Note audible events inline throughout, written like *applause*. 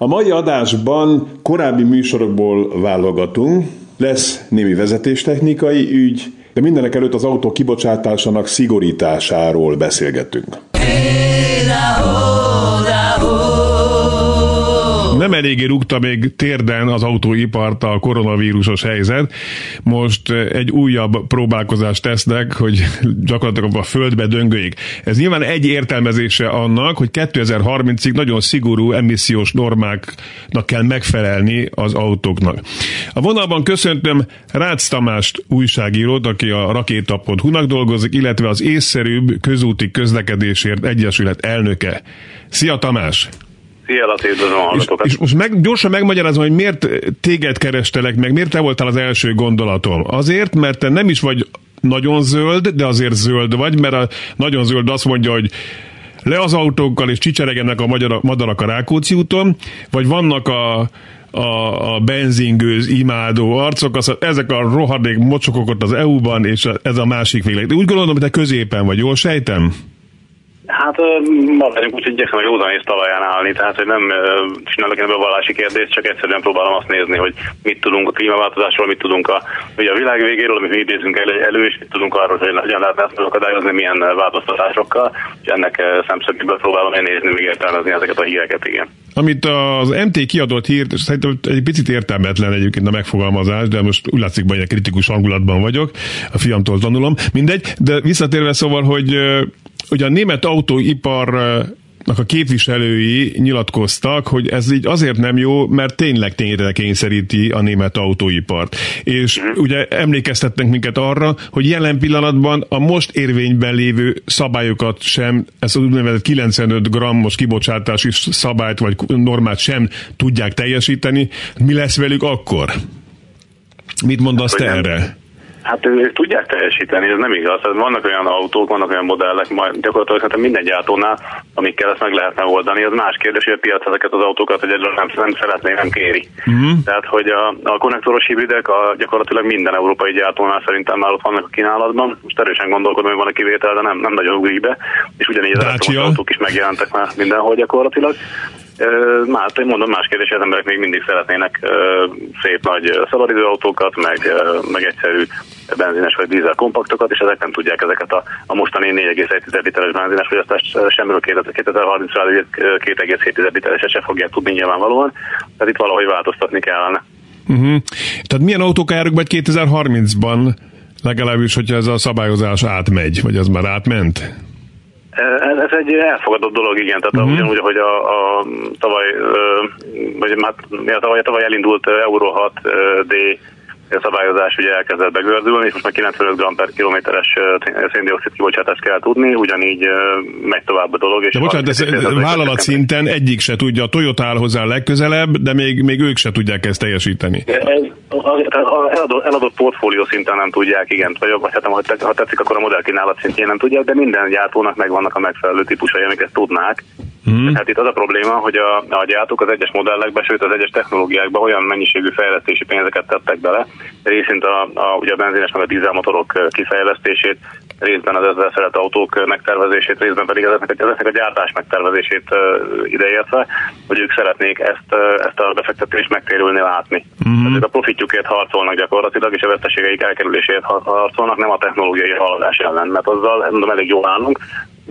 A mai adásban korábbi műsorokból válogatunk. Lesz némi vezetéstechnikai ügy, de mindenek előtt az autó kibocsátásának szigorításáról beszélgetünk. Nem eléggé rúgta még térden az autóipart a koronavírusos helyzet. Most egy újabb próbálkozást tesznek, hogy *laughs* gyakorlatilag a földbe döngöljék. Ez nyilván egy értelmezése annak, hogy 2030-ig nagyon szigorú emissziós normáknak kell megfelelni az autóknak. A vonalban köszöntöm Rácz Tamást újságírót, aki a rakéta.hu-nak dolgozik, illetve az észszerűbb közúti közlekedésért egyesület elnöke. Szia Tamás! A És, és most meg, gyorsan megmagyarázom, hogy miért téged kerestelek meg, miért te voltál az első gondolatom. Azért, mert te nem is vagy nagyon zöld, de azért zöld vagy, mert a nagyon zöld azt mondja, hogy le az autókkal és csicseregenek a magyar, madarak a Rákóczi úton, vagy vannak a, a, a benzingőz imádó arcok, az, ezek a rohadék mocsokok ott az EU-ban, és ez a másik végleg. De úgy gondolom, hogy te középen vagy, jól sejtem? Hát ma vagyunk úgy, hogy igyekszem a józanész talaján állni, tehát hogy nem csinálok ebből vallási kérdést, csak egyszerűen próbálom azt nézni, hogy mit tudunk a klímaváltozásról, mit tudunk a, ugye a világ végéről, amit mi idézünk elő, elő, és mit tudunk arról, hogy hogyan lehetne ezt akadályozni, milyen változtatásokkal, és ennek szemszögéből próbálom én nézni, még értelmezni ezeket a híreket, igen. Amit az MT kiadott hír, szerintem egy picit értelmetlen egyébként a megfogalmazás, de most úgy látszik, hogy kritikus hangulatban vagyok, a fiamtól tanulom, mindegy, de visszatérve szóval, hogy Ugye a német autóipar a képviselői nyilatkoztak, hogy ez így azért nem jó, mert tényleg tényre kényszeríti a német autóipart. És ugye emlékeztetnek minket arra, hogy jelen pillanatban a most érvényben lévő szabályokat sem, ez az úgynevezett 95 grammos kibocsátási szabályt vagy normát sem tudják teljesíteni. Mi lesz velük akkor? Mit mondasz te erre? Hát ők tudják teljesíteni, ez nem igaz. Hát vannak olyan autók, vannak olyan modellek, majd gyakorlatilag szerintem minden gyártónál, amikkel ezt meg lehetne oldani. Az más kérdés, hogy a piac ezeket az autókat egyre nem, nem szeretné, nem kéri. Uh-huh. Tehát, hogy a, a konnektoros hibridek a, gyakorlatilag minden európai gyártónál szerintem már ott vannak a kínálatban. Most erősen gondolkodom, hogy van a kivétel, de nem, nem nagyon ugrik be. És ugyanígy az autók is megjelentek már mindenhol gyakorlatilag. Már, mondom, más kérdés, az emberek még mindig szeretnének szép nagy szabadidőautókat, meg, meg egyszerű benzines vagy dízel kompaktokat, és ezek nem tudják ezeket a, a mostani 4,1 literes benzines fogyasztást semmiről 2030-ra 2,7 litereset se fogják tudni nyilvánvalóan, tehát itt valahogy változtatni kellene. Uh-huh. Tehát milyen autók járunk majd 2030-ban, legalábbis, hogyha ez a szabályozás átmegy, vagy az már átment? Ez, ez egy elfogadott dolog, igen, tehát uh-huh. ugyanúgy, hogy a, a tavaly, vagy hát, a tavaly, tavaly elindult Euro 6D a szabályozás ugye elkezdett begördülni, és most már 95 g per kilométeres széndiokszid kibocsátást kell tudni, ugyanígy megy tovább a dolog. És de bocsánat, ez vállalat szinten egyik se tudja, a Toyota áll hozzá legközelebb, de még, még ők se tudják ezt teljesíteni. Ez, eladott, eladott portfólió szinten nem tudják, igen, vagy, vagy hát ha tetszik, akkor a modellkínálat szintjén nem tudják, de minden gyártónak megvannak a megfelelő típusai, amiket tudnák. Hmm. Hát itt az a probléma, hogy a, a gyártók az egyes modellekbe, sőt az egyes technológiákba olyan mennyiségű fejlesztési pénzeket tettek bele, részint a, a, ugye a benzines meg a dízelmotorok kifejlesztését, részben az ezzel szeret autók megtervezését, részben pedig ezeknek, ezeknek a gyártás megtervezését ideértve, hogy ők szeretnék ezt, ezt a befektetést megtérülni látni. Mm-hmm. Tehát a profitjukért harcolnak gyakorlatilag, és a veszteségeik elkerüléséért harcolnak, nem a technológiai haladás ellen, mert azzal mondom, elég jól állunk,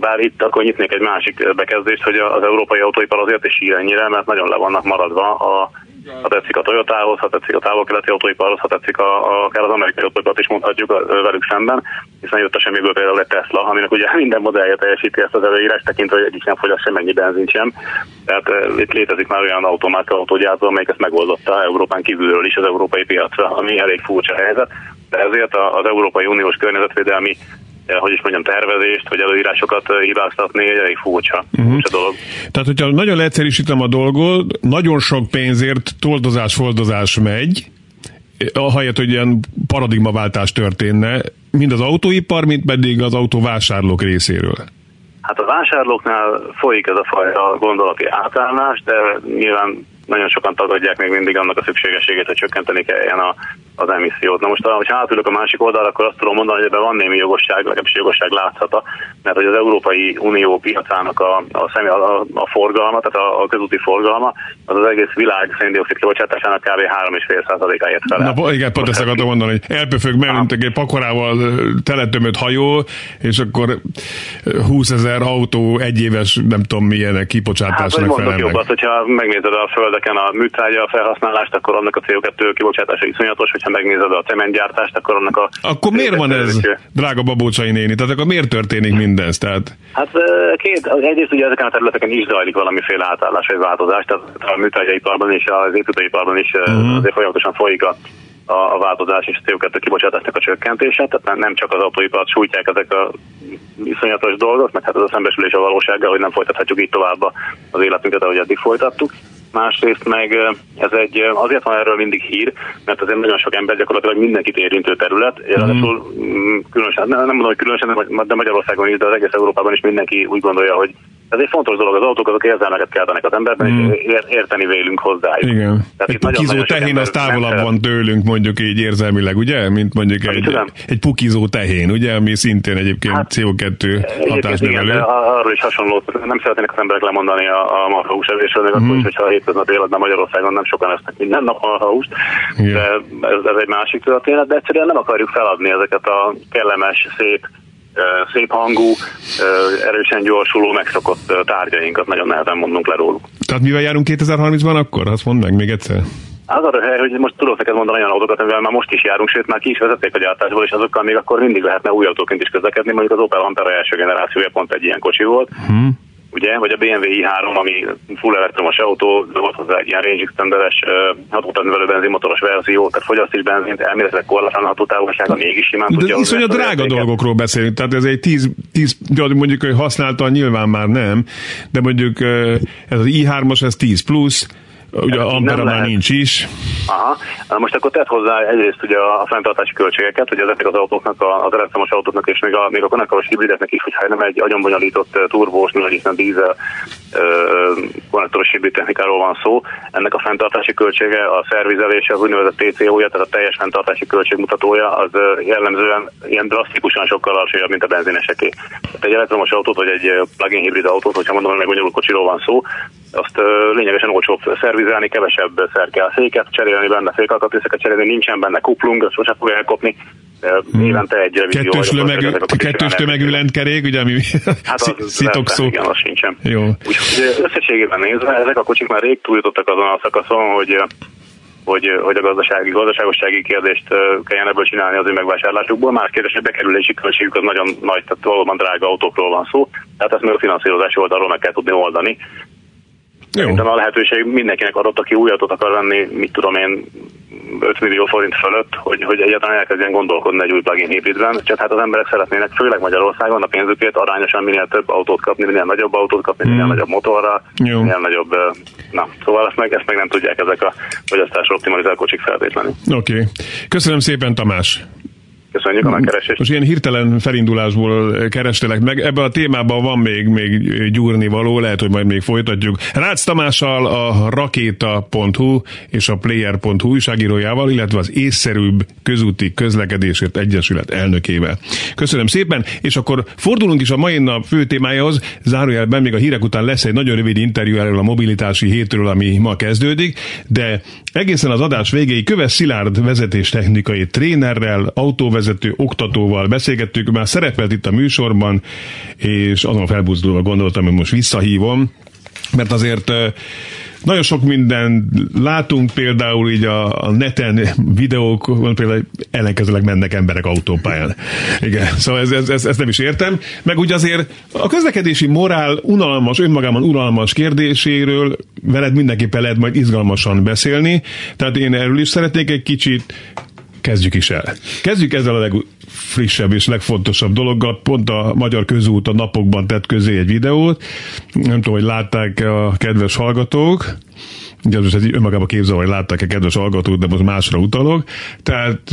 bár itt akkor nyitnék egy másik bekezdést, hogy az európai autóipar azért is sír ennyire, mert nagyon le vannak maradva a ha tetszik a Toyotához, ha tetszik a távol-keleti autóiparhoz, ha tetszik a, a, akár az amerikai autóipart is mondhatjuk velük szemben, hiszen jött a semmiből például egy Tesla, aminek ugye *laughs* minden modellje teljesíti ezt az előírás, tekintve, hogy egyik nem fogyaszt sem ennyi benzin sem. Tehát uh, itt létezik már olyan automárka autógyártó, amelyik ezt megoldotta Európán kívülről is az európai piacra, ami elég furcsa helyzet. De ezért az Európai Uniós környezetvédelmi hogy is mondjam, tervezést, vagy előírásokat hibáztatni, egy elég furcsa, uh-huh. furcsa dolog. Tehát, hogyha nagyon leegyszerűsítem a dolgot, nagyon sok pénzért toldozás-foldozás megy, ahelyett, hogy ilyen paradigmaváltás történne, mind az autóipar, mind pedig az autóvásárlók részéről. Hát a vásárlóknál folyik ez a fajta gondolati átállás, de nyilván nagyon sokan tagadják még mindig annak a szükségességét, hogy csökkenteni kelljen a, az emissziót. Na most, ha átülök a másik oldalra, akkor azt tudom mondani, hogy ebben van némi jogosság, legalábbis jogosság látszata, mert hogy az Európai Unió piacának a, a, személy, a, a forgalma, tehát a, a közúti forgalma, az az egész világ széndiokszid kibocsátásának kb. 3,5%-áért fel. Na, igen, pont ezt akartam mondani, hogy elpöfög mellünk egy pakorával teletömött hajó, és akkor 20 ezer autó egy éves, nem tudom milyenek kibocsátásnak hát, felelnek. Jobbat, hogyha megnézed a földeken a műtrágya felhasználást, akkor annak a CO2 kibocsátása iszonyatos, hogyha megnézed a cementgyártást, akkor annak a... Akkor miért van ez, drága Babócsai néni? Tehát akkor miért történik mindez? Tehát... Hát két, egyrészt ugye ezeken a területeken is zajlik valamiféle átállás vagy változás, tehát a műtrágyaiparban és az építőiparban is uh-huh. azért folyamatosan folyik a a, a változás és a CO2 kibocsátásnak a csökkentése, tehát nem csak az autóipart sújtják ezek a iszonyatos dolgok, meg hát az a szembesülés a valósággal, hogy nem folytathatjuk így tovább az életünket, ahogy eddig folytattuk másrészt meg ez egy, azért van erről mindig hír, mert azért nagyon sok ember gyakorlatilag mindenkit érintő terület, ráadásul mm. különösen, nem mondom, hogy különösen, de Magyarországon is, de az egész Európában is mindenki úgy gondolja, hogy ez egy fontos dolog, az autók azok érzelmeket keltenek az emberben, mm. és ér, érteni vélünk hozzá. Igen. Tehát egy pukizó tehén az távolabb van tőlünk, mondjuk így érzelmileg, ugye? Mint mondjuk egy, egy pukizó tehén, ugye? Ami szintén egyébként hát, CO2 hatásnövelő. Igen, arról is hasonló, nem szeretnének az emberek lemondani a, a marhahús evésről, még mm. akkor is, hogyha a hétköznapi életben Magyarországon nem sokan esznek minden nap marhahúst, de ez, ez egy másik történet, de egyszerűen nem akarjuk feladni ezeket a kellemes, szép szép hangú, erősen gyorsuló, megszokott tárgyainkat nagyon nehezen mondunk le róluk. Tehát mivel járunk 2030-ban akkor? Azt mondd meg még egyszer. Az a hely, hogy most tudok neked mondani olyan autókat, amivel már most is járunk, sőt már ki is vezették a gyártásból, és azokkal még akkor mindig lehetne új autóként is közlekedni. Mondjuk az Opel Ampera első generációja pont egy ilyen kocsi volt. Hmm ugye, vagy a BMW i3, ami full elektromos autó, volt hozzá egy ilyen range extenderes hatótávnövelő benzinmotoros verzió, tehát fogyaszt is benzint, elméletileg korlátlan hatótávolsága mégis simán tudja. De iszonyat drága értéket. dolgokról beszélünk, tehát ez egy 10, 10 mondjuk, hogy használta, nyilván már nem, de mondjuk ez az i3-as, ez 10 plusz, Ugye Ampera már nincs is. Aha. Most akkor tett hozzá egyrészt ugye a fenntartási költségeket, hogy ezeknek az autóknak, az elektromos autóknak és még a, még a konnektoros hibrideknek is, hogyha nem egy agyonbonyolított turbós, hiszen dízel konnektoros hibrid technikáról van szó, ennek a fenntartási költsége, a szervizelése, az úgynevezett TCO-ja, tehát a teljes fenntartási költségmutatója, az jellemzően ilyen drasztikusan sokkal alacsonyabb, mint a benzineseké. Tehát egy elektromos autót, vagy egy plug-in hibrid autót, hogyha mondom, hogy meg kocsiról van szó, azt lényegesen olcsóbb szervizelni, kevesebb szer kell széket cserélni benne, fékalkatrészeket cserélni, nincsen benne kuplung, azt sosem fogja elkopni. Hmm. Évente egy revízió. Kettős, tömegű, kettős tömegű lentkerék, ugye, ami hát az, *laughs* szitokszó. Igen, az sincsen. Jó. Úgyhogy összességében nézve, ezek a kocsik már rég túljutottak azon a szakaszon, hogy hogy, hogy a gazdasági, gazdaságossági kérdést kelljen ebből csinálni az ő megvásárlásukból. Más kérdés, hogy bekerülési költségük az nagyon nagy, tehát valóban drága autókról van szó, tehát ezt még a finanszírozási oldalról meg kell tudni oldani. Szerintem a lehetőség mindenkinek adott, aki új autót akar venni, mit tudom én, 5 millió forint fölött, hogy, hogy egyáltalán elkezdjen gondolkodni egy új plug-in hibridben. Csak hát az emberek szeretnének, főleg Magyarországon a pénzükért arányosan minél több autót kapni, minél nagyobb autót kapni, mm. minél nagyobb motorra, Jó. minél nagyobb, na, szóval ezt meg, ezt meg nem tudják ezek a fogyasztásra optimalizált kocsik feltétlenül. Oké. Okay. Köszönöm szépen, Tamás. Köszönjük a megkeresést. Most ilyen hirtelen felindulásból kerestelek meg. Ebben a témában van még, még gyúrni való, lehet, hogy majd még folytatjuk. Rácz Tamással a rakéta.hu és a player.hu újságírójával, illetve az észszerűbb közúti közlekedésért egyesület elnökével. Köszönöm szépen, és akkor fordulunk is a mai nap fő témájához. Zárójelben még a hírek után lesz egy nagyon rövid interjú erről a mobilitási hétről, ami ma kezdődik, de egészen az adás végéig Köves Szilárd vezetéstechnikai trénerrel, autóvezető vezető oktatóval beszélgettük, már szerepelt itt a műsorban, és azon felbuzdulva gondoltam, hogy most visszahívom, mert azért nagyon sok minden látunk, például így a, a neten videók, például ellenkezőleg mennek emberek autópályán. Igen, szóval ez, ez, ez, ez nem is értem. Meg úgy azért a közlekedési morál unalmas, önmagában unalmas kérdéséről veled mindenképpen lehet majd izgalmasan beszélni. Tehát én erről is szeretnék egy kicsit kezdjük is el. Kezdjük ezzel a legfrissebb és legfontosabb dologgal. Pont a Magyar Közút a napokban tett közé egy videót. Nem tudom, hogy látták a kedves hallgatók. Ugye most ez önmagában képzel, hogy látták-e kedves hallgatók, de most másra utalok. Tehát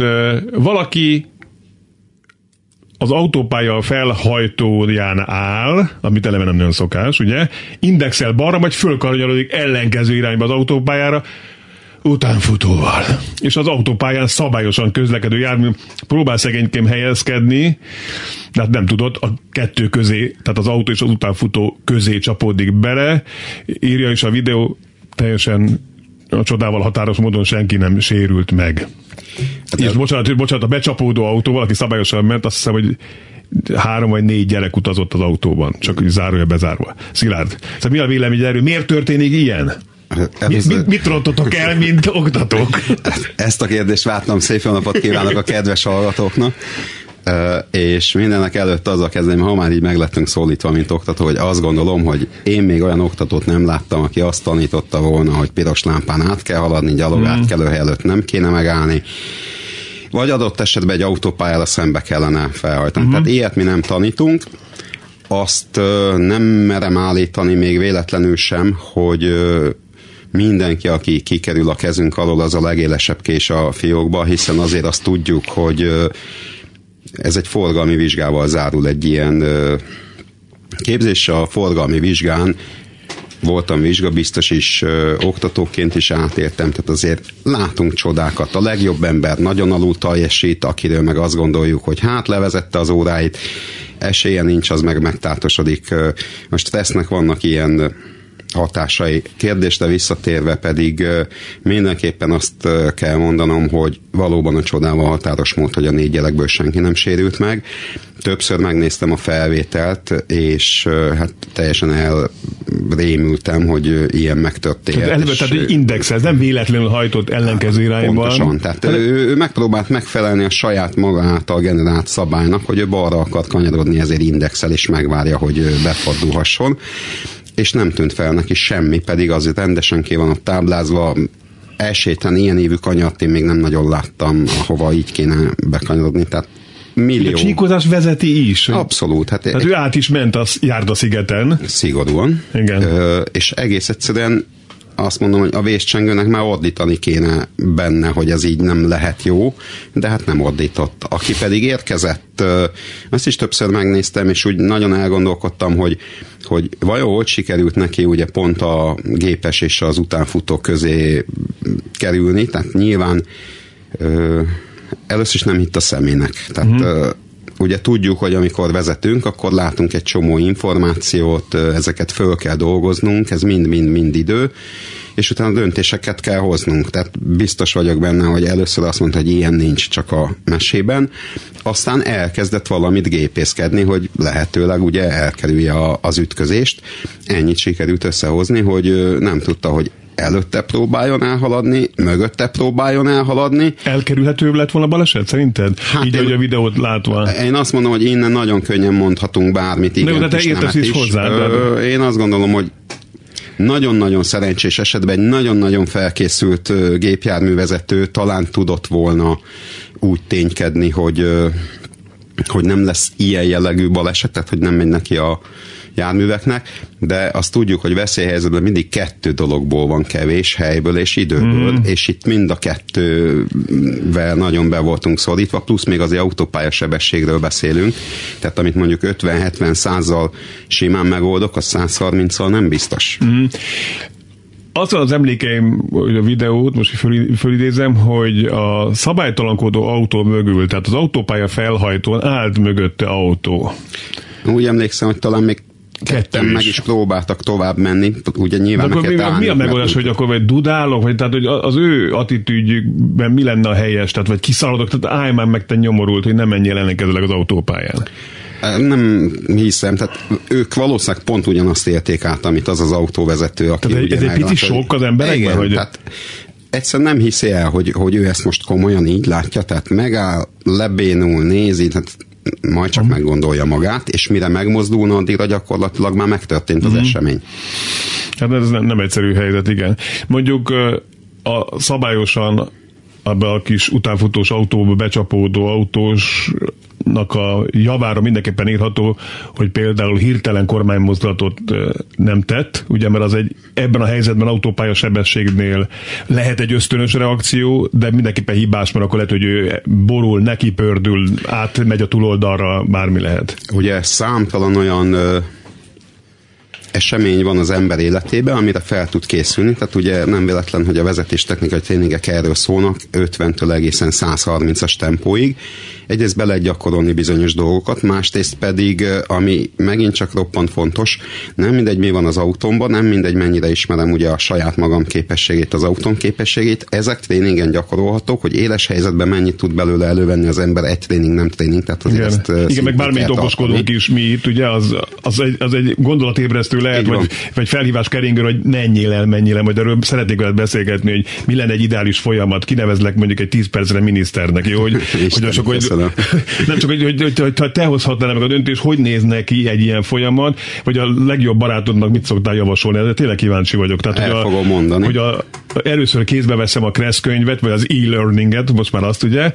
valaki az autópálya felhajtóján áll, amit eleve nem nagyon szokás, ugye, indexel balra, vagy fölkarnyalodik ellenkező irányba az autópályára, utánfutóval. És az autópályán szabályosan közlekedő jármű próbál szegényként helyezkedni, de hát nem tudott, a kettő közé, tehát az autó és az utánfutó közé csapódik bele, írja is a videó, teljesen a csodával határos módon senki nem sérült meg. Hát és bocsánat, bocsánat, a becsapódó autó, valaki szabályosan ment, azt hiszem, hogy három vagy négy gyerek utazott az autóban, csak úgy zárója bezárva. Szilárd, szóval mi a vélemény erről? Miért történik ilyen? Mi, mit, mit rontotok el, mint oktatók? Ezt a kérdést vártam, szép jó napot kívánok a kedves hallgatóknak. és mindenek előtt azzal kezdeném, ha már így meglettünk szólítva, mint oktató, hogy azt gondolom, hogy én még olyan oktatót nem láttam, aki azt tanította volna, hogy piros lámpán át kell haladni, gyalog mm. átkelőhely előtt nem kéne megállni, vagy adott esetben egy autópályára szembe kellene felhajtani. Uh-huh. Tehát ilyet mi nem tanítunk, azt nem merem állítani még véletlenül sem, hogy mindenki, aki kikerül a kezünk alól, az a legélesebb kés a fiókba, hiszen azért azt tudjuk, hogy ez egy forgalmi vizsgával zárul egy ilyen képzés. A forgalmi vizsgán voltam vizsgabiztos is, ö, oktatóként is átértem, tehát azért látunk csodákat. A legjobb ember nagyon alul teljesít, akiről meg azt gondoljuk, hogy hát levezette az óráit, esélye nincs, az meg megtátosodik. Most tesznek vannak ilyen hatásai. Kérdésre visszatérve pedig mindenképpen azt kell mondanom, hogy valóban a csodával határos mód, hogy a négy gyerekből senki nem sérült meg. Többször megnéztem a felvételt, és hát teljesen elrémültem, hogy ilyen megtörtént. Tehát előbb, tehát egy index, ez nem véletlenül hajtott ellenkező irányban. Pontosan, tehát ő, ő megpróbált megfelelni a saját maga által generált szabálynak, hogy ő balra akar kanyarodni, ezért indexel és megvárja, hogy befordulhasson és nem tűnt fel neki semmi, pedig azért rendesen ki van a táblázva, elsétlen ilyen évű kanyart én még nem nagyon láttam, ahova így kéne bekanyarodni, tehát millió. A csíkozás vezeti is. Abszolút. Hát egy, ő át is ment a Járda szigeten. Szigorúan. Igen. Ö, és egész egyszerűen azt mondom, hogy a vészcsengőnek már ordítani kéne benne, hogy ez így nem lehet jó, de hát nem ordított. Aki pedig érkezett, ezt is többször megnéztem, és úgy nagyon elgondolkodtam, hogy, hogy vajon hogy sikerült neki ugye pont a gépes és az utánfutó közé kerülni, tehát nyilván először is nem hitt a szemének. Tehát uh-huh ugye tudjuk, hogy amikor vezetünk, akkor látunk egy csomó információt, ezeket föl kell dolgoznunk, ez mind-mind-mind idő, és utána döntéseket kell hoznunk. Tehát biztos vagyok benne, hogy először azt mondta, hogy ilyen nincs csak a mesében, aztán elkezdett valamit gépészkedni, hogy lehetőleg ugye elkerülje az ütközést. Ennyit sikerült összehozni, hogy nem tudta, hogy előtte próbáljon elhaladni, mögötte próbáljon elhaladni. Elkerülhető lett volna baleset szerinted? Hát Így, én, hogy a videót látva. Én azt mondom, hogy innen nagyon könnyen mondhatunk bármit. Igen, de te értesz is hozzá. De... Én azt gondolom, hogy nagyon-nagyon szerencsés esetben egy nagyon-nagyon felkészült gépjárművezető talán tudott volna úgy ténykedni, hogy hogy nem lesz ilyen jellegű baleset, tehát hogy nem megy neki a, járműveknek, de azt tudjuk, hogy veszélyhelyzetben mindig kettő dologból van kevés, helyből és időből, mm. és itt mind a kettővel nagyon be voltunk szorítva, plusz még az autópálya sebességről beszélünk, tehát amit mondjuk 50-70 százal simán megoldok, az 130-al nem biztos. Mm az van az emlékeim, hogy a videót, most föl, fölidézem, hogy a szabálytalankodó autó mögül, tehát az autópálya felhajtón állt mögötte autó. Úgy emlékszem, hogy talán még ketten meg is próbáltak tovább menni, ugye nyilván akkor mi, állni, mi a megoldás, hogy akkor vagy dudálok, vagy tehát hogy az ő attitűdjükben mi lenne a helyes, tehát vagy kiszaladok, tehát állj már meg te nyomorult, hogy nem menjél ellenkezőleg az autópályán. Nem hiszem, tehát ők valószínűleg pont ugyanazt élték át, amit az az autóvezető, aki tehát ugye ez egy pici sok az emberekben? Igen, hogy... tehát egyszerűen nem hiszi el, hogy, hogy ő ezt most komolyan így látja, tehát megáll, lebénul, nézi, tehát majd csak uh-huh. meggondolja magát, és mire megmozdulna, addigra gyakorlatilag már megtörtént az uh-huh. esemény. Hát ez nem, egyszerű helyzet, igen. Mondjuk a szabályosan abban a kis utánfutós autóba becsapódó autós a javára mindenképpen írható, hogy például hirtelen kormánymozdulatot nem tett, ugye mert az egy ebben a helyzetben autópálya sebességnél lehet egy ösztönös reakció, de mindenképpen hibás, mert akkor lehet, hogy ő borul, neki pördül, átmegy a túloldalra, bármi lehet. Ugye számtalan olyan esemény van az ember életében, amire fel tud készülni. Tehát ugye nem véletlen, hogy a vezetéstechnikai tréningek erről szólnak 50-től egészen 130-as tempóig. Egyrészt be lehet gyakorolni bizonyos dolgokat, másrészt pedig, ami megint csak roppant fontos, nem mindegy mi van az autómban, nem mindegy mennyire ismerem ugye a saját magam képességét, az autóm képességét, ezek tréningen gyakorolhatók, hogy éles helyzetben mennyit tud belőle elővenni az ember, egy tréning, nem tréning, tehát azért Igen, ezt Igen meg bármilyen okoskodunk is mi itt, ugye, az, az, egy, az egy gondolatébresztő lehet, vagy, vagy felhívás keringő, hogy menjél el, menjél el, majd erről szeretnék veled beszélgetni, hogy mi lenne egy ideális folyamat, kinevezlek mondjuk egy 10 percre miniszternek, jó? Hogy, *laughs* hogy, csak, hogy, *laughs* nem csak, hogy, hogy, hogy, hogy, hogy te hozhatnál meg a döntés, hogy néz neki egy ilyen folyamat, vagy a legjobb barátodnak mit szoktál javasolni, de tényleg kíváncsi vagyok. Tehát, El hogy a, fogom mondani. Hogy a, először kézbe veszem a Kressz könyvet, vagy az e-learninget, most már azt ugye,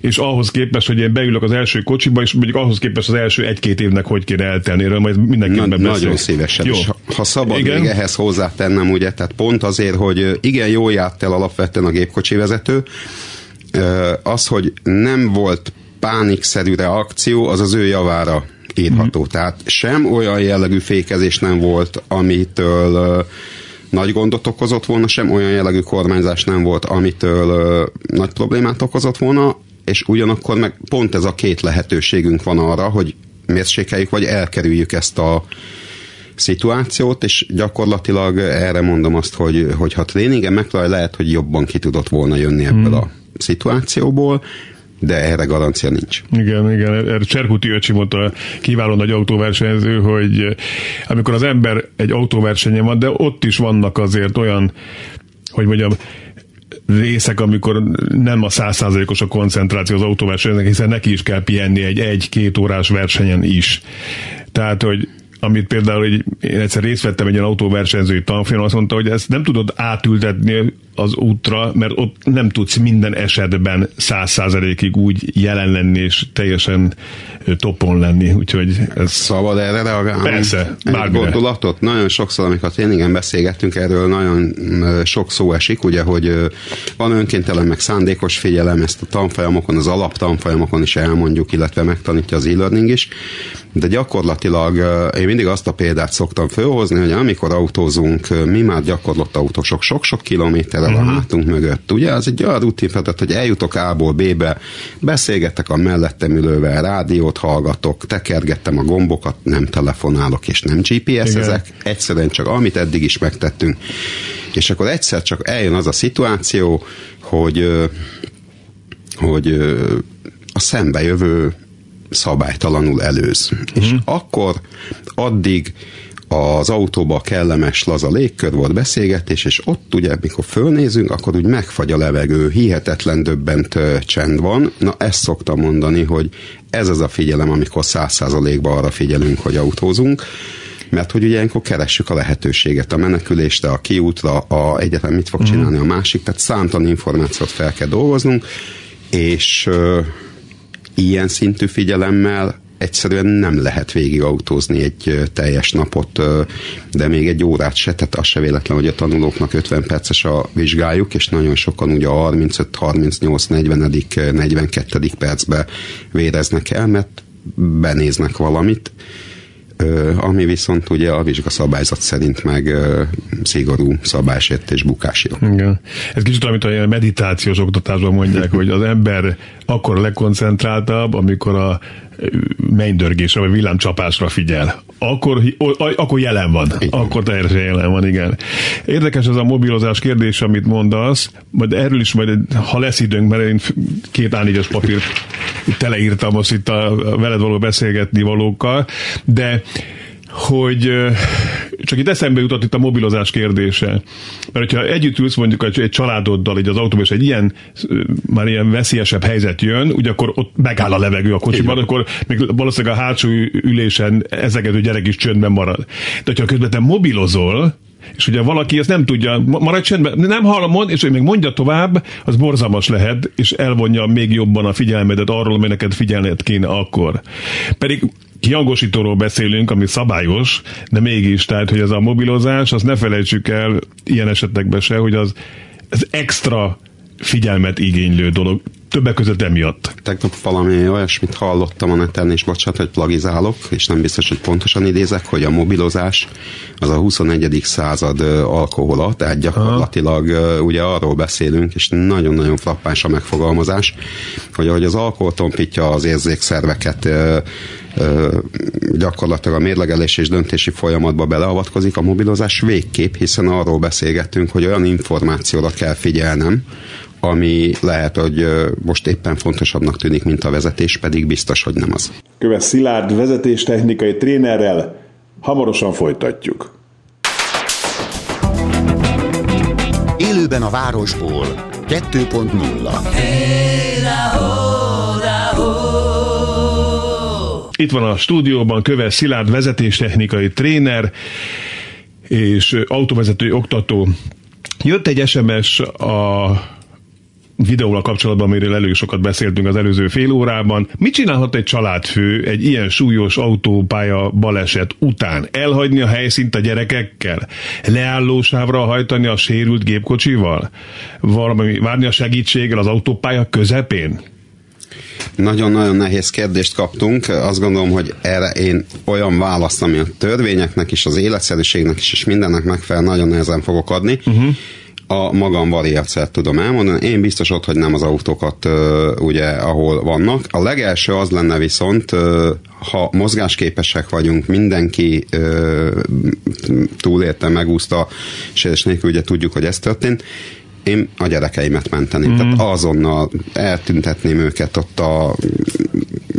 és ahhoz képest, hogy én beülök az első kocsiba, és mondjuk ahhoz képest az első egy-két évnek hogy kéne eltelni, erről majd mindenképpen Na, Nagyon szívesen. Jó. És ha szabad igen. még ehhez hozzátennem, ugye, tehát pont azért, hogy igen, jól járt el alapvetően a gépkocsi vezető, az, hogy nem volt pánikszerű reakció, az az ő javára írható. Mm. Tehát sem olyan jellegű fékezés nem volt, amitől nagy gondot okozott volna, sem olyan jellegű kormányzás nem volt, amitől nagy problémát okozott volna, és ugyanakkor meg pont ez a két lehetőségünk van arra, hogy mérsékeljük, vagy elkerüljük ezt a szituációt, és gyakorlatilag erre mondom azt, hogy, hogy ha tréningen megtalálja, lehet, hogy jobban ki tudott volna jönni ebből hmm. a szituációból, de erre garancia nincs. Igen, igen, erre Cserkuti öcsi mondta, kiváló nagy autóversenyző, hogy amikor az ember egy autóversenyen van, de ott is vannak azért olyan, hogy mondjam, részek, amikor nem a százszázalékos a koncentráció az autóversenynek, hiszen neki is kell pihenni egy egy-két órás versenyen is. Tehát, hogy amit például hogy én egyszer részt vettem egy ilyen autóversenyzői tanfolyamon, azt mondta, hogy ezt nem tudod átültetni az útra, mert ott nem tudsz minden esetben száz százalékig úgy jelen lenni és teljesen topon lenni, úgyhogy ez... Szabad erre reagálni? Persze, bármire. gondolatot? Nagyon sokszor, amikor tréningen beszélgettünk erről, nagyon sok szó esik, ugye, hogy van önkéntelen meg szándékos figyelem, ezt a tanfolyamokon, az alaptanfolyamokon is elmondjuk, illetve megtanítja az e-learning is, de gyakorlatilag én mindig azt a példát szoktam fölhozni, hogy amikor autózunk, mi már gyakorlott autósok sok-sok kilométerrel uh-huh. mhm. hátunk mögött. Ugye az egy olyan rutin feladat, hogy eljutok A-ból B-be, beszélgetek a mellettem ülővel, rádiót hallgatok, tekergettem a gombokat, nem telefonálok és nem GPS-ezek, egyszerűen csak amit eddig is megtettünk. És akkor egyszer csak eljön az a szituáció, hogy hogy a szembejövő szabálytalanul előz. Mm. És mhm. akkor addig az autóba kellemes, laza légkör volt beszélgetés, és ott ugye, mikor fölnézünk, akkor úgy megfagy a levegő, hihetetlen döbbent csend van. Na, ezt szoktam mondani, hogy ez az a figyelem, amikor száz százalékban arra figyelünk, hogy autózunk, mert hogy ugye ilyenkor keressük a lehetőséget a menekülésre, a kiútra, a egyetem mit fog mhm. csinálni a másik, tehát számtalan információt fel kell dolgoznunk, és ilyen szintű figyelemmel egyszerűen nem lehet végigautózni egy teljes napot, de még egy órát se, tehát az se véletlen, hogy a tanulóknak 50 perces a vizsgájuk, és nagyon sokan ugye a 35, 38, 40, 42. percbe véreznek el, mert benéznek valamit, ami viszont ugye a vizsgaszabályzat szerint meg szigorú szabálysértés bukásjog. Igen. Ez kicsit amit a meditációs oktatásban mondják, hogy az ember akkor legkoncentráltabb, amikor a mennydörgésre vagy villámcsapásra figyel. Akkor, akkor jelen van. Igen. Akkor teljesen jelen van, igen. Érdekes ez a mobilozás kérdés, amit mondasz, majd erről is majd, ha lesz időnk, mert én két A4-es papírt teleírtam most itt a veled való beszélgetni valókkal, de hogy csak itt eszembe jutott itt a mobilozás kérdése. Mert hogyha együtt ülsz mondjuk egy, családoddal így az autóban, és egy ilyen, már ilyen veszélyesebb helyzet jön, ugye akkor ott megáll a levegő a kocsiban, akkor még valószínűleg a hátsó ülésen ezegető gyerek is csöndben marad. De hogyha közben te mobilozol, És ugye valaki ezt nem tudja, maradj csendben, nem hallom, mond, és még mondja tovább, az borzalmas lehet, és elvonja még jobban a figyelmedet arról, ami neked figyelned kéne akkor. Pedig kihangosítóról beszélünk, ami szabályos, de mégis, tehát, hogy ez a mobilozás, azt ne felejtsük el ilyen esetekben se, hogy az, az extra figyelmet igénylő dolog. Többek között emiatt. Tegnap valami olyasmit hallottam a neten, és bocsánat, hogy plagizálok, és nem biztos, hogy pontosan idézek, hogy a mobilozás az a 21. század alkohola, tehát gyakorlatilag Aha. ugye arról beszélünk, és nagyon-nagyon frappáns a megfogalmazás, hogy ahogy az alkohol tompítja az érzékszerveket, gyakorlatilag a mérlegelés és döntési folyamatba beleavatkozik, a mobilozás végképp, hiszen arról beszélgettünk, hogy olyan információra kell figyelnem, ami lehet, hogy most éppen fontosabbnak tűnik, mint a vezetés, pedig biztos, hogy nem az. Köves Szilárd vezetéstechnikai trénerrel hamarosan folytatjuk. Élőben a városból 2.0 Itt van a stúdióban Köves Szilárd vezetéstechnikai tréner és autóvezető oktató. Jött egy SMS a videóval kapcsolatban, amiről elég sokat beszéltünk az előző fél órában. Mit csinálhat egy családfő egy ilyen súlyos autópálya baleset után? Elhagyni a helyszínt a gyerekekkel? Leállósávra hajtani a sérült gépkocsival? Valami, várni a segítséggel az autópálya közepén? Nagyon-nagyon nehéz kérdést kaptunk. Azt gondolom, hogy erre én olyan választ, ami a törvényeknek is, az életszerűségnek is, és mindennek megfelel, nagyon nehezen fogok adni. Uh-huh a magam variációt tudom elmondani. Én biztos ott, hogy nem az autókat ugye, ahol vannak. A legelső az lenne viszont, ha mozgásképesek vagyunk, mindenki túlélte, megúszta, és nélkül ugye tudjuk, hogy ez történt, én a gyerekeimet menteni. Mm. Tehát azonnal eltüntetném őket ott a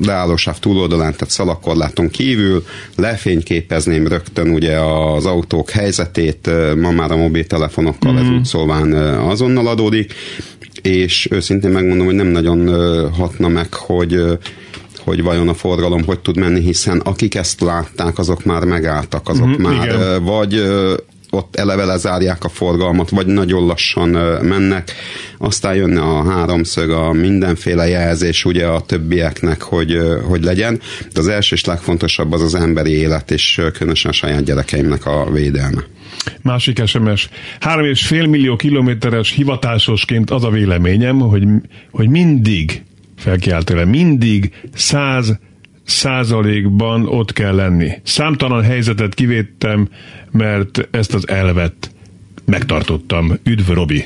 leállósáv túloldalán, tehát szalakorláton kívül, lefényképezném rögtön ugye az autók helyzetét, ma már a mobiltelefonokkal mm. ez úgy szóván azonnal adódik, és őszintén megmondom, hogy nem nagyon hatna meg, hogy hogy vajon a forgalom hogy tud menni, hiszen akik ezt látták, azok már megálltak, azok mm, már igen. vagy ott eleve lezárják a forgalmat, vagy nagyon lassan mennek, aztán jönne a háromszög, a mindenféle jelzés ugye a többieknek, hogy, hogy legyen, de az első és legfontosabb az az emberi élet, és különösen a saját gyerekeimnek a védelme. Másik SMS. Három és fél millió kilométeres hivatásosként az a véleményem, hogy, hogy mindig felkiáltően mindig száz százalékban ott kell lenni. Számtalan helyzetet kivédtem, mert ezt az elvet megtartottam. Üdv, Robi!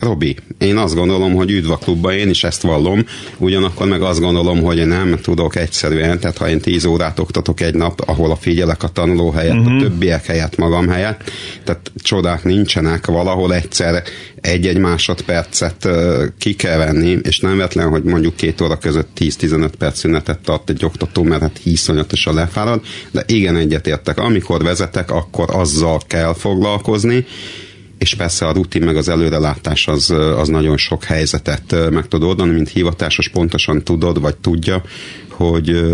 Robi, én azt gondolom, hogy üdv a klubba, én is ezt vallom, ugyanakkor meg azt gondolom, hogy nem tudok egyszerűen, tehát ha én 10 órát oktatok egy nap, ahol a figyelek a tanuló helyett, uh-huh. a mhm. többiek helyett magam helyett, tehát csodák nincsenek, valahol egyszer egy-egy másodpercet ki kell venni, és nem vetlen, hogy mondjuk két óra között 10-15 perc szünetet tart egy oktató, mert hát hiszonyatosan lefárad, de igen egyetértek, amikor vezetek, akkor azzal kell foglalkozni, és persze a rutin meg az előrelátás az, az nagyon sok helyzetet meg tud oldani, mint hivatásos pontosan tudod, vagy tudja, hogy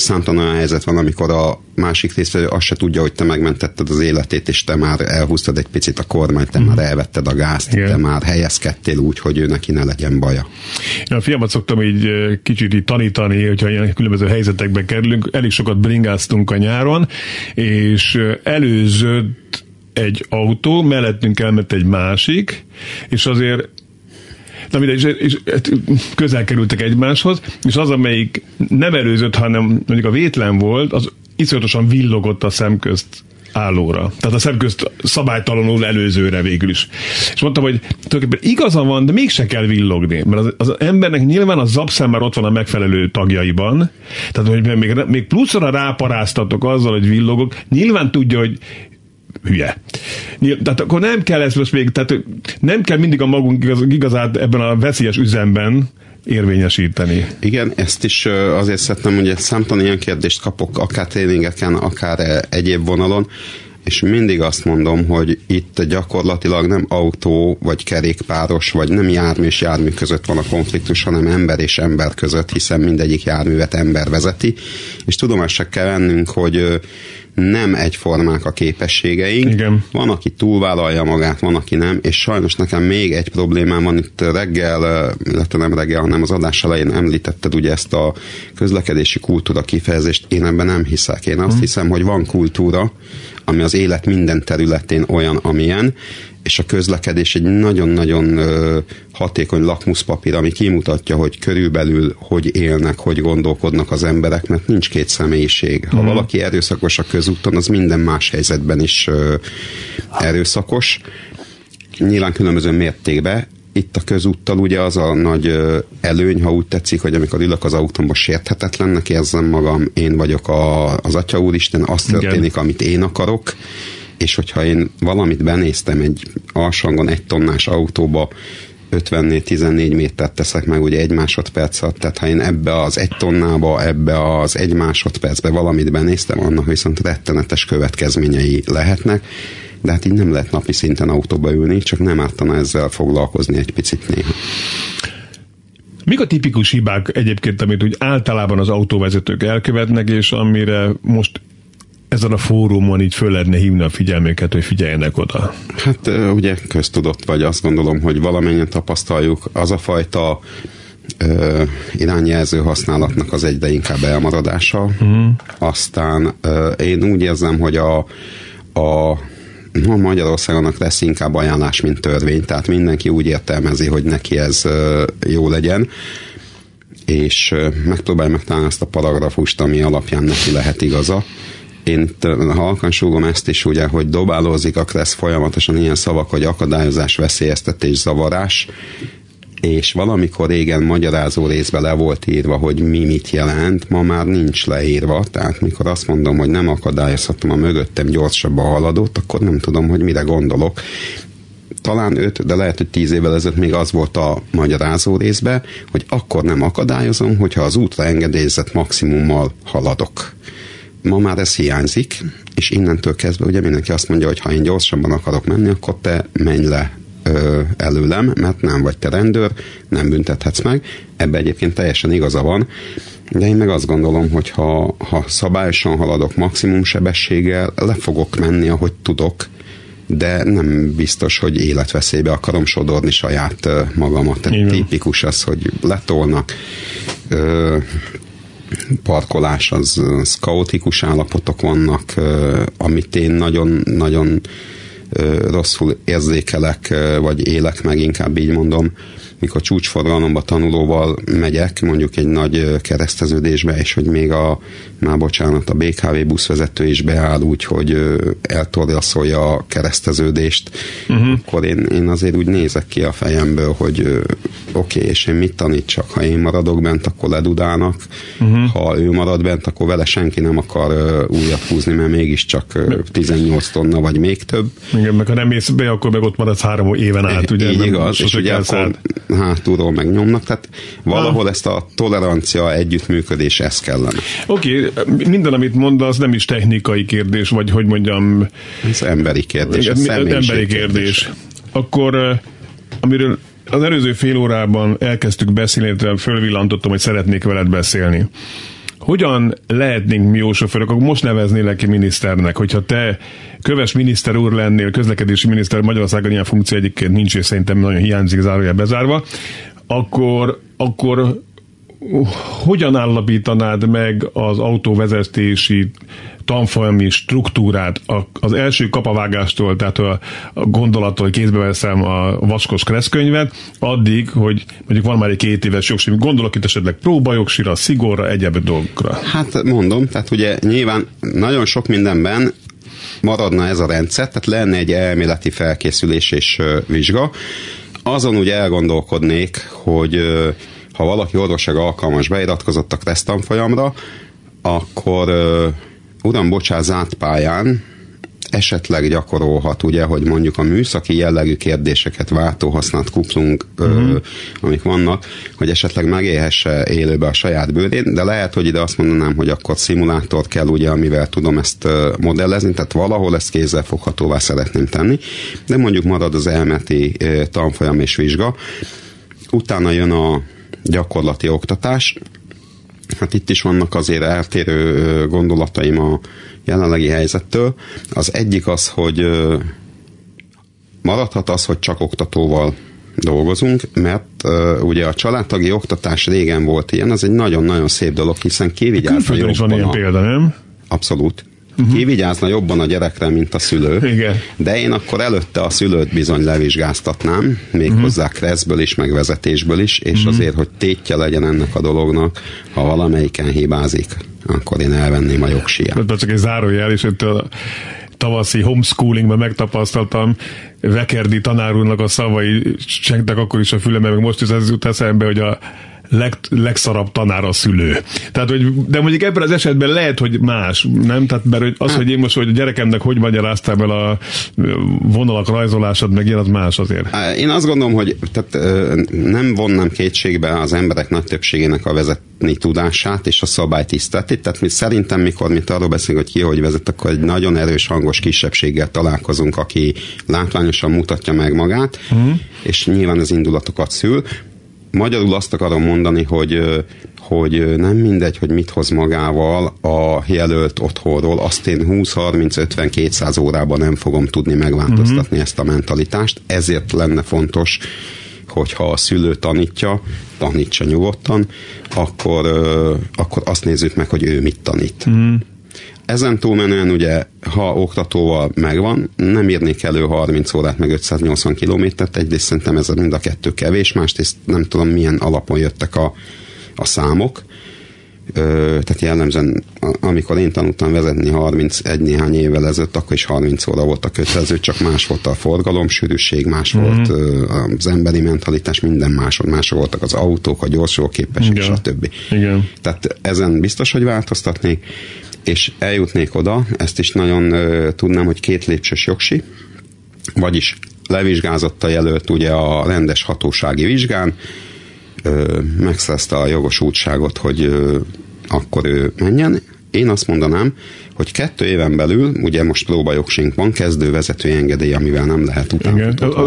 számtalan olyan helyzet van, amikor a másik résztvevő azt se tudja, hogy te megmentetted az életét, és te már elhúztad egy picit a kormányt, te mm. már elvetted a gázt, Igen. te már helyezkedtél úgy, hogy ő neki ne legyen baja. Én a fiamat szoktam így kicsit így tanítani, hogyha ilyen különböző helyzetekbe kerülünk. Elég sokat bringáztunk a nyáron, és előzött egy autó, mellettünk elment egy másik, és azért Na mindegy, és, és közel kerültek egymáshoz, és az, amelyik nem előzött, hanem mondjuk a vétlen volt, az iszonyatosan villogott a szemközt állóra. Tehát a szemközt szabálytalanul előzőre végül is. És mondtam, hogy tulajdonképpen igaza van, de mégse kell villogni, mert az, az embernek nyilván a zapszem már ott van a megfelelő tagjaiban, tehát hogy még, még pluszra ráparáztatok azzal, hogy villogok, nyilván tudja, hogy hülye. Tehát akkor nem kell ezt most még, tehát nem kell mindig a magunk igaz, igazát ebben a veszélyes üzemben érvényesíteni. Igen, ezt is azért szeretném, hogy számtalan ilyen kérdést kapok, akár tréningeken, akár egyéb vonalon, és mindig azt mondom, hogy itt gyakorlatilag nem autó, vagy kerékpáros, vagy nem jármű és jármű között van a konfliktus, hanem ember és ember között, hiszen mindegyik járművet ember vezeti, és tudomást kell vennünk, hogy nem egyformák a képességeink. Igen. Van, aki túlvállalja magát, van, aki nem, és sajnos nekem még egy problémám van itt reggel, illetve nem reggel, hanem az adás elején említetted ugye ezt a közlekedési kultúra kifejezést. Én ebben nem hiszek. Én azt hmm. hiszem, hogy van kultúra, ami az élet minden területén olyan, amilyen, és a közlekedés egy nagyon-nagyon hatékony lakmuszpapír, ami kimutatja, hogy körülbelül hogy élnek, hogy gondolkodnak az emberek, mert nincs két személyiség. Ha mm. valaki erőszakos a közúton, az minden más helyzetben is erőszakos. Nyilván különböző mértékben, itt a közúttal ugye az a nagy előny, ha úgy tetszik, hogy amikor ülök az autómba sérthetetlennek érzem magam, én vagyok a, az Atya Úristen, azt történik, Igen. amit én akarok, és hogyha én valamit benéztem egy alsangon egy tonnás autóba, 54 14 métert teszek meg ugye egy másodperc alatt, tehát ha én ebbe az egy tonnába, ebbe az egy másodpercbe valamit benéztem, annak viszont rettenetes következményei lehetnek, de hát így nem lehet napi szinten autóba ülni, csak nem ártana ezzel foglalkozni egy picit néha. Mik a tipikus hibák egyébként, amit úgy általában az autóvezetők elkövetnek, és amire most ezen a fórumon így föl lehetne hívni a figyelmüket, hogy figyeljenek oda? Hát ugye köztudott vagy, azt gondolom, hogy valamennyien tapasztaljuk, az a fajta ö, irányjelző használatnak az egyre inkább elmaradása. Mm. Aztán ö, én úgy érzem, hogy a, a No, Magyarországonak lesz inkább ajánlás, mint törvény, tehát mindenki úgy értelmezi, hogy neki ez jó legyen, és megpróbálja megtalálni azt a paragrafust, ami alapján neki lehet igaza én halkan súgom ezt is, ugye, hogy dobálózik a kressz folyamatosan ilyen szavak, hogy akadályozás, veszélyeztetés, zavarás, és valamikor régen magyarázó részbe le volt írva, hogy mi mit jelent, ma már nincs leírva, tehát mikor azt mondom, hogy nem akadályozhatom a mögöttem gyorsabb a haladót, akkor nem tudom, hogy mire gondolok. Talán öt, de lehet, hogy tíz évvel ezelőtt még az volt a magyarázó részbe, hogy akkor nem akadályozom, hogyha az útra engedélyezett maximummal haladok ma már ez hiányzik, és innentől kezdve ugye mindenki azt mondja, hogy ha én gyorsabban akarok menni, akkor te menj le ö, előlem, mert nem vagy te rendőr, nem büntethetsz meg. Ebbe egyébként teljesen igaza van, de én meg azt gondolom, hogy ha, ha szabályosan haladok maximum sebességgel, le fogok menni, ahogy tudok, de nem biztos, hogy életveszélybe akarom sodorni saját magamat. Tehát tipikus az, hogy letolnak, ö, parkolás, az, az kaotikus állapotok vannak, amit én nagyon-nagyon rosszul érzékelek, vagy élek meg, inkább így mondom, mikor csúcsforgalomba tanulóval megyek, mondjuk egy nagy kereszteződésbe, és hogy még a, már bocsánat, a BKV buszvezető is beáll úgy, hogy eltorjaszolja a kereszteződést, uh-huh. akkor én, én azért úgy nézek ki a fejemből, hogy oké, okay, és én mit tanítsak? Ha én maradok bent, akkor ledudálnak, uh-huh. ha ő marad bent, akkor vele senki nem akar újat húzni, mert mégiscsak 18 tonna, vagy még több. Igen, meg ha nem mész be, akkor meg ott maradsz három éven át, ugye? Így igaz, és ugye akkor hátulról megnyomnak, tehát valahol ah. ezt a tolerancia, együttműködés, ez kellene. Oké, okay, minden, amit mondasz, nem is technikai kérdés, vagy hogy mondjam... Ez emberi kérdés, ez emberi kérdés. kérdés. Akkor amiről az előző fél órában elkezdtük beszélni, fölvillantottam, hogy szeretnék veled beszélni. Hogyan lehetnénk mi jó sofőrök, akkor most neveznélek ki miniszternek, hogyha te köves miniszter úr lennél, közlekedési miniszter Magyarországon ilyen funkció egyébként nincs, és szerintem nagyon hiányzik, zárója bezárva, akkor, akkor hogyan állapítanád meg az autóvezetési tanfolyami struktúrát az első kapavágástól, tehát a, a gondolattól, kézbe veszem a vaskos kreszkönyvet, addig, hogy mondjuk van már egy két éves jogsim, gondolok itt esetleg próbajogsira, szigorra, egyéb dolgokra. Hát mondom, tehát ugye nyilván nagyon sok mindenben maradna ez a rendszer, tehát lenne egy elméleti felkészülés és vizsga. Azon ugye elgondolkodnék, hogy ha valaki orvosság alkalmas beiratkozott a kresztanfolyamra, akkor uram, bocsánat, zárt pályán esetleg gyakorolhat, ugye, hogy mondjuk a műszaki jellegű kérdéseket, váltóhasznált kuplunk, uh-huh. ö, amik vannak, hogy esetleg megélhesse élőbe a saját bőrén, de lehet, hogy ide azt mondanám, hogy akkor szimulátor kell, ugye, amivel tudom ezt modellezni, tehát valahol ezt kézzelfoghatóvá szeretném tenni, de mondjuk marad az elmeti tanfolyam és vizsga, utána jön a gyakorlati oktatás, Hát itt is vannak azért eltérő gondolataim a jelenlegi helyzettől. Az egyik az, hogy maradhat az, hogy csak oktatóval dolgozunk, mert uh, ugye a családtagi oktatás régen volt ilyen, az egy nagyon-nagyon szép dolog, hiszen kivigyázna jobban. is van ilyen példa, nem? Abszolút. Uh-huh. Kivigyázna jobban a gyerekre, mint a szülő. Igen. De én akkor előtte a szülőt bizony levizsgáztatnám, méghozzá uh-huh. kreszből is, meg vezetésből is, és uh-huh. azért, hogy tétje legyen ennek a dolognak, ha valamelyiken hibázik, akkor én elvenném a jogsiját. Csak egy zárójel, és a tavaszi homeschoolingban megtapasztaltam, Vekerdi tanár úrnak a szavai csengtek akkor is a fülembe, meg most is ez jut eszembe, hogy a leg, legszarabb tanár a szülő. Tehát, hogy, de mondjuk ebben az esetben lehet, hogy más, nem? Tehát, mert hogy az, hogy én most, hogy a gyerekemnek hogy magyaráztál el a vonalak rajzolásod, meg ilyen, az más azért. Én azt gondolom, hogy tehát, nem vonnám kétségbe az emberek nagy többségének a vezetni tudását és a szabálytiszteletét. Tehát mi szerintem, mikor mi arról beszélünk, hogy ki hogy vezet, akkor egy nagyon erős hangos kisebbséggel találkozunk, aki látványosan mutatja meg magát, uh-huh. és nyilván az indulatokat szül magyarul azt akarom mondani, hogy hogy nem mindegy, hogy mit hoz magával a jelölt otthonról, azt én 20-30-50-200 órában nem fogom tudni megváltoztatni uh-huh. ezt a mentalitást, ezért lenne fontos, hogyha a szülő tanítja, tanítsa nyugodtan, akkor, akkor azt nézzük meg, hogy ő mit tanít. Uh-huh. Ezen túlmenően ugye, ha oktatóval megvan, nem írnék elő 30 órát meg 580 kilométert, egyrészt szerintem ez mind a kettő kevés, másrészt nem tudom milyen alapon jöttek a, a számok, Ö, tehát jellemzően, amikor én tanultam vezetni 31 néhány évvel ezelőtt, akkor is 30 óra volt a kötelező, csak más volt a forgalomsűrűség, más mm-hmm. volt ö, az emberi mentalitás, minden másod, mások voltak az autók, a gyorsulóképesség, és a többi. Igen. Tehát ezen biztos, hogy változtatnék és eljutnék oda, ezt is nagyon ö, tudnám, hogy két lépcsős jogsi, vagyis levizsgázott a jelölt ugye a rendes hatósági vizsgán, ö, megszerezte a jogosultságot, hogy ö, akkor ő menjen. Én azt mondanám, hogy kettő éven belül, ugye most próbajogsink van, kezdő vezetői engedély, amivel nem lehet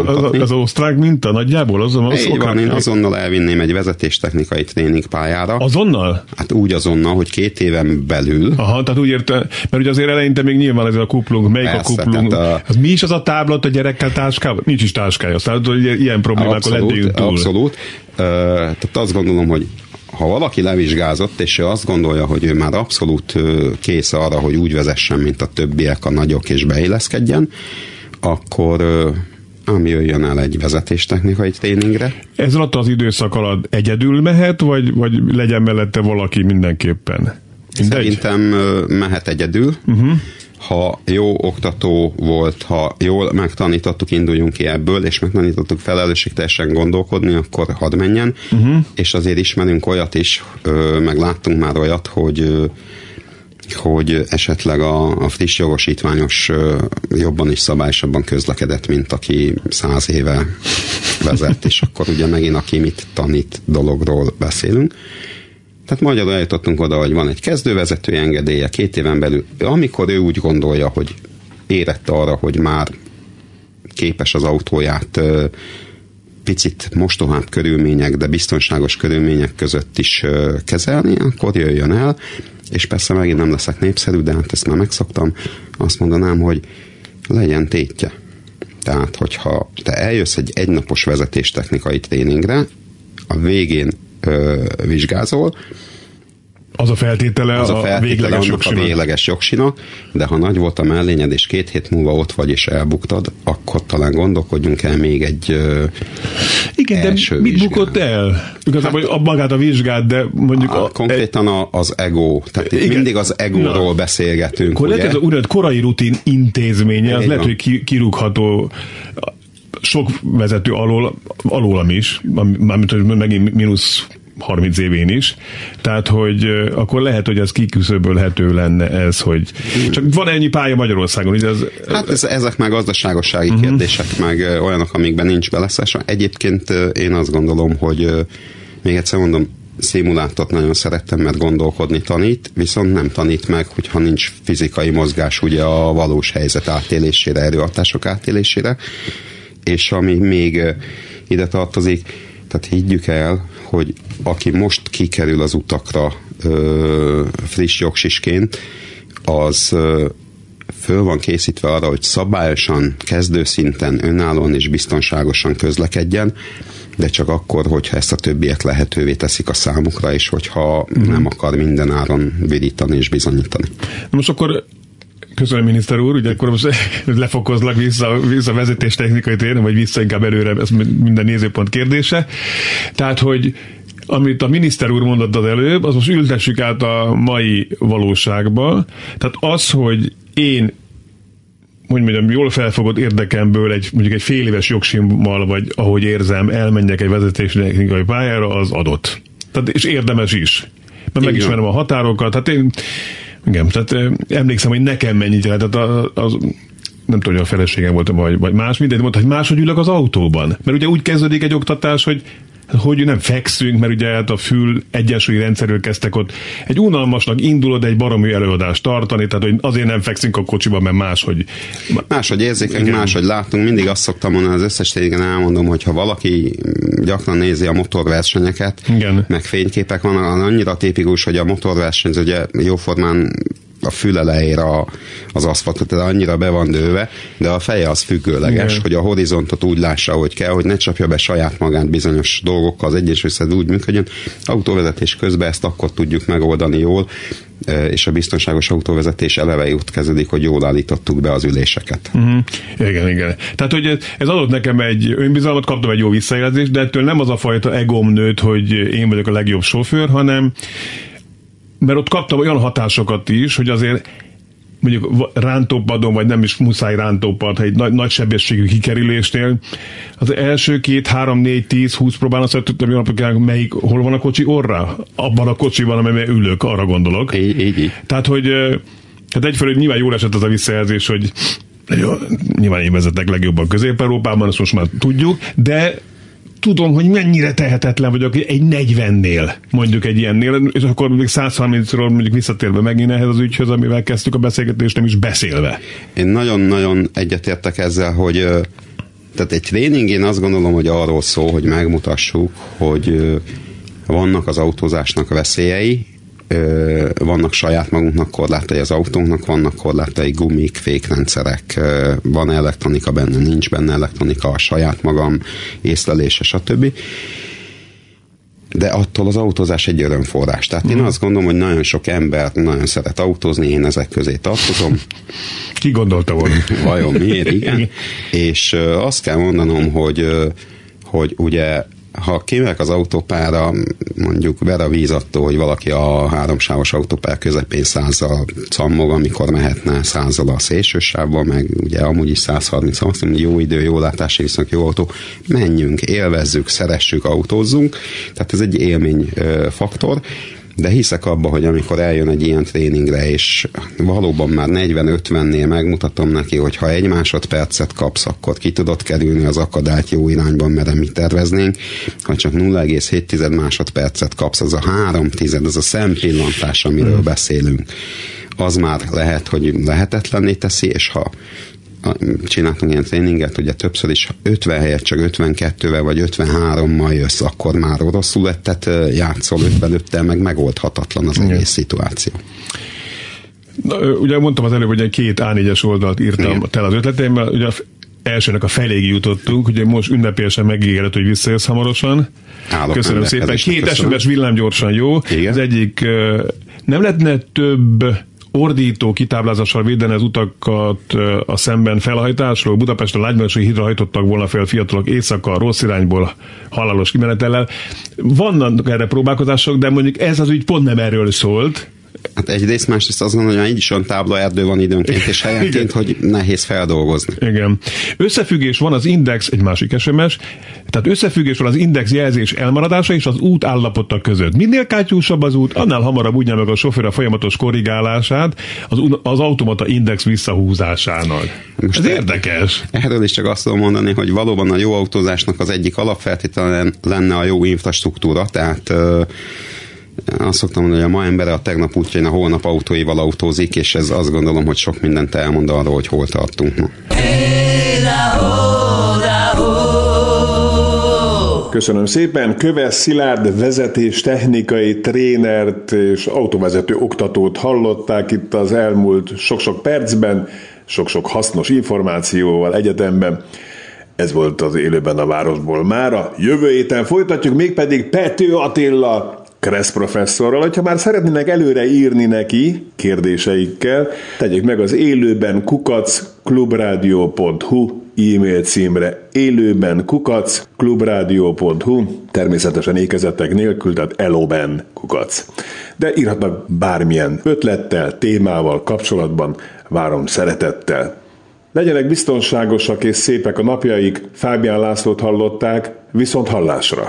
Az, az osztrák minta nagyjából? Azon, az Így van, én azonnal elvinném egy vezetéstechnikai tréningpályára. Azonnal? Hát úgy azonnal, hogy két éven belül. Aha, tehát úgy érte, mert ugye azért eleinte még nyilván ez a kuplung, melyik Persze, a kuplung? A... Az mi is az a táblat a gyerekkel táskával? Nincs is táskája, tehát hogy ilyen problémákkal lendüljünk túl. Abszolút. Uh, tehát azt gondolom, hogy ha valaki levizsgázott, és ő azt gondolja, hogy ő már abszolút kész arra, hogy úgy vezessen, mint a többiek, a nagyok, és beilleszkedjen, akkor ami jöjjön el egy vezetéstechnikai tréningre. Ez alatt az időszak alatt egyedül mehet, vagy, vagy legyen mellette valaki mindenképpen? Mindegy? Szerintem mehet egyedül. Uh-huh ha jó oktató volt, ha jól megtanítottuk, induljunk ki ebből, és megtanítottuk felelősségteljesen gondolkodni, akkor hadd menjen, uh-huh. és azért ismerünk olyat is, meg láttunk már olyat, hogy hogy esetleg a, a friss jogosítványos jobban is szabályosabban közlekedett, mint aki száz éve vezet, és akkor ugye megint aki mit tanít dologról beszélünk. Tehát magyarul eljutottunk oda, hogy van egy kezdővezető engedélye két éven belül, amikor ő úgy gondolja, hogy érett arra, hogy már képes az autóját picit mostohább körülmények, de biztonságos körülmények között is kezelni, akkor jöjjön el, és persze megint nem leszek népszerű, de hát ezt már megszoktam, azt mondanám, hogy legyen tétje. Tehát, hogyha te eljössz egy egynapos vezetéstechnikai tréningre, a végén ö, vizsgázol, az a feltétele, az a, feltétele a végleges jogsinak. a végleges jogsinak, de ha nagy volt a mellényed, és két hét múlva ott vagy, és elbuktad, akkor talán gondolkodjunk el még egy Igen, de mit vizsgál. bukott el? Igazából hát, a magát a vizsgát, de mondjuk... A, a, konkrétan a, az ego. Tehát igen, mindig az egóról Na, beszélgetünk, akkor ugye? Lehet, ez a korai rutin intézménye, az Igen. lehet, hogy kirúgható sok vezető alól, alólam is, mármint, hogy megint mínusz 30 évén is. Tehát, hogy akkor lehet, hogy ez kiküszöbölhető lenne ez, hogy csak van ennyi pálya Magyarországon, ugye ez... Hát ez, ezek már gazdaságossági uh-huh. kérdések, meg olyanok, amikben nincs beleszes. Egyébként én azt gondolom, hogy még egyszer mondom, szimulátort nagyon szerettem, mert gondolkodni tanít, viszont nem tanít meg, hogyha nincs fizikai mozgás ugye a valós helyzet átélésére, erőhatások átélésére és ami még ide tartozik, tehát higgyük el, hogy aki most kikerül az utakra ö, friss jogsisként, az föl van készítve arra, hogy szabályosan, kezdőszinten, önállóan és biztonságosan közlekedjen, de csak akkor, hogyha ezt a többiek lehetővé teszik a számukra, és hogyha uh-huh. nem akar minden áron virítani és bizonyítani. Most akkor Köszönöm, miniszter úr, ugye akkor most *laughs* lefokozlak vissza, vissza vezetés technikai téren, vagy vissza inkább előre, ez minden nézőpont kérdése. Tehát, hogy amit a miniszter úr mondott az előbb, az most ültessük át a mai valóságba. Tehát az, hogy én hogy mondjam, jól felfogott érdekemből egy, mondjuk egy fél éves jogsimmal, vagy ahogy érzem, elmenjek egy vezetési technikai pályára, az adott. Tehát, és érdemes is. Mert megismerem a határokat. Tehát én, igen, tehát emlékszem, hogy nekem mennyit lehetett az, nem tudom, hogy a feleségem volt, vagy, vagy más, mindegy, mondta, hogy máshogy ülök az autóban. Mert ugye úgy kezdődik egy oktatás, hogy hogy nem fekszünk, mert ugye hát a fül egyensúlyi rendszerről kezdtek ott egy unalmasnak indulod egy baromi előadást tartani, tehát hogy azért nem fekszünk a kocsiban, mert máshogy... Máshogy érzékeny, máshogy látunk. Mindig azt szoktam mondani, az összes tégen elmondom, hogy ha valaki gyakran nézi a motorversenyeket, Igen. meg fényképek vannak, annyira tipikus, hogy a motorverseny ugye jóformán a fülelejére a, az aszfaltot, tehát annyira be van dőve, de a feje az függőleges, Igen. hogy a horizontot úgy lássa, hogy kell, hogy ne csapja be saját magát bizonyos dolgokkal, az egyes összed úgy működjön. Autóvezetés közben ezt akkor tudjuk megoldani jól, e, és a biztonságos autóvezetés eleve út kezdődik, hogy jól állítottuk be az üléseket. Uh-huh. Igen, igen. Tehát, hogy ez adott nekem egy önbizalmat, kaptam egy jó visszajelzést, de ettől nem az a fajta egom nőtt, hogy én vagyok a legjobb sofőr, hanem mert ott kaptam olyan hatásokat is, hogy azért mondjuk rántópadon, vagy nem is muszáj rántópad, egy nagy, nagy sebességű kikerülésnél, az első két, három, négy, tíz, húsz próbálom, azt tudtam, hogy napokán, melyik, hol van a kocsi orra? Abban a kocsiban, amiben ülök, arra gondolok. Így, így, így. Tehát, hogy hát egyfelől nyilván jól esett az a visszajelzés, hogy jó, nyilván én vezetek legjobban Közép-Európában, ezt most már tudjuk, de tudom, hogy mennyire tehetetlen vagyok egy 40-nél, mondjuk egy ilyennél, és akkor még 130-ról mondjuk visszatérve megint ehhez az ügyhöz, amivel kezdtük a beszélgetést, nem is beszélve. Én nagyon-nagyon egyetértek ezzel, hogy tehát egy tréning én azt gondolom, hogy arról szól, hogy megmutassuk, hogy vannak az autózásnak veszélyei, vannak saját magunknak korlátai az autónknak, vannak korlátai gumik, fékrendszerek, van elektronika benne, nincs benne elektronika, a saját magam észlelése, stb. De attól az autózás egy örömforrás. Tehát én mhm. azt gondolom, hogy nagyon sok ember nagyon szeret autózni, én ezek közé tartozom. *laughs* Ki gondolta volna? Vajon miért? Igen. És azt kell mondanom, hogy hogy ugye ha kimegyek az autópára, mondjuk ver a víz attól, hogy valaki a háromsávos autópár közepén százzal cammog, amikor mehetne százzal a szélsősávban, meg ugye amúgy is 130 azt mondom, jó idő, jó látási viszont jó autó, menjünk, élvezzük, szeressük, autózzunk, tehát ez egy élmény faktor, de hiszek abba, hogy amikor eljön egy ilyen tréningre, és valóban már 40-50-nél megmutatom neki, hogy ha egy másodpercet kapsz, akkor ki tudod kerülni az akadályt jó irányban, mert mi terveznénk, ha csak 0,7 másodpercet kapsz, az a 3 tized, az a szempillantás, amiről mm. beszélünk, az már lehet, hogy lehetetlenné teszi, és ha csináltunk ilyen tréninget, ugye többször is 50 helyet csak 52-vel vagy 53-mal jössz, akkor már rosszul lettet játszol 55-tel, meg megoldhatatlan az egész szituáció. Na, ugye mondtam az előbb, hogy egy két A4-es oldalt írtam Igen. tel az ötleteimmel, ugye elsőnek a feléig jutottunk, ugye most ünnepélyesen megígérett, hogy visszajössz hamarosan. Állok köszönöm szépen. Két SMS villám gyorsan jó. Igen. Az egyik nem lehetne több ordító kitáblázással védeni az utakat a szemben felhajtásról. Budapesten lágyvárosi hídra hajtottak volna fel fiatalok éjszaka rossz irányból halálos kimenetellel. Vannak erre próbálkozások, de mondjuk ez az ügy pont nem erről szólt. Hát egyrészt, másrészt azt gondolom, hogy így is tábla erdő van időnként és helyenként, hogy nehéz feldolgozni. Igen. Összefüggés van az index, egy másik SMS, tehát összefüggés van az index jelzés elmaradása és az út állapota között. Minél kátyúsabb az út, annál hamarabb úgy meg a sofőr a folyamatos korrigálását az, az automata index visszahúzásának. Most Ez érdekes. Erről is csak azt tudom mondani, hogy valóban a jó autózásnak az egyik alapfeltétele lenne a jó infrastruktúra, tehát azt szoktam mondani, hogy a ma embere a tegnap útjain a holnap autóival autózik, és ez azt gondolom, hogy sok mindent elmond arról, hogy hol tartunk ma. Köszönöm szépen. Köves Szilárd vezetés technikai trénert és autóvezető oktatót hallották itt az elmúlt sok-sok percben, sok-sok hasznos információval egyetemben. Ez volt az élőben a városból mára. Jövő héten folytatjuk, mégpedig Pető Attila Kressz professzorral, hogyha már szeretnének előre írni neki kérdéseikkel, tegyék meg az élőben kukac klubradio.hu e-mail címre élőben kukac klubradio.hu természetesen ékezetek nélkül, tehát eloben kukac. De írhatnak bármilyen ötlettel, témával kapcsolatban, várom szeretettel. Legyenek biztonságosak és szépek a napjaik, Fábián Lászlót hallották, viszont hallásra.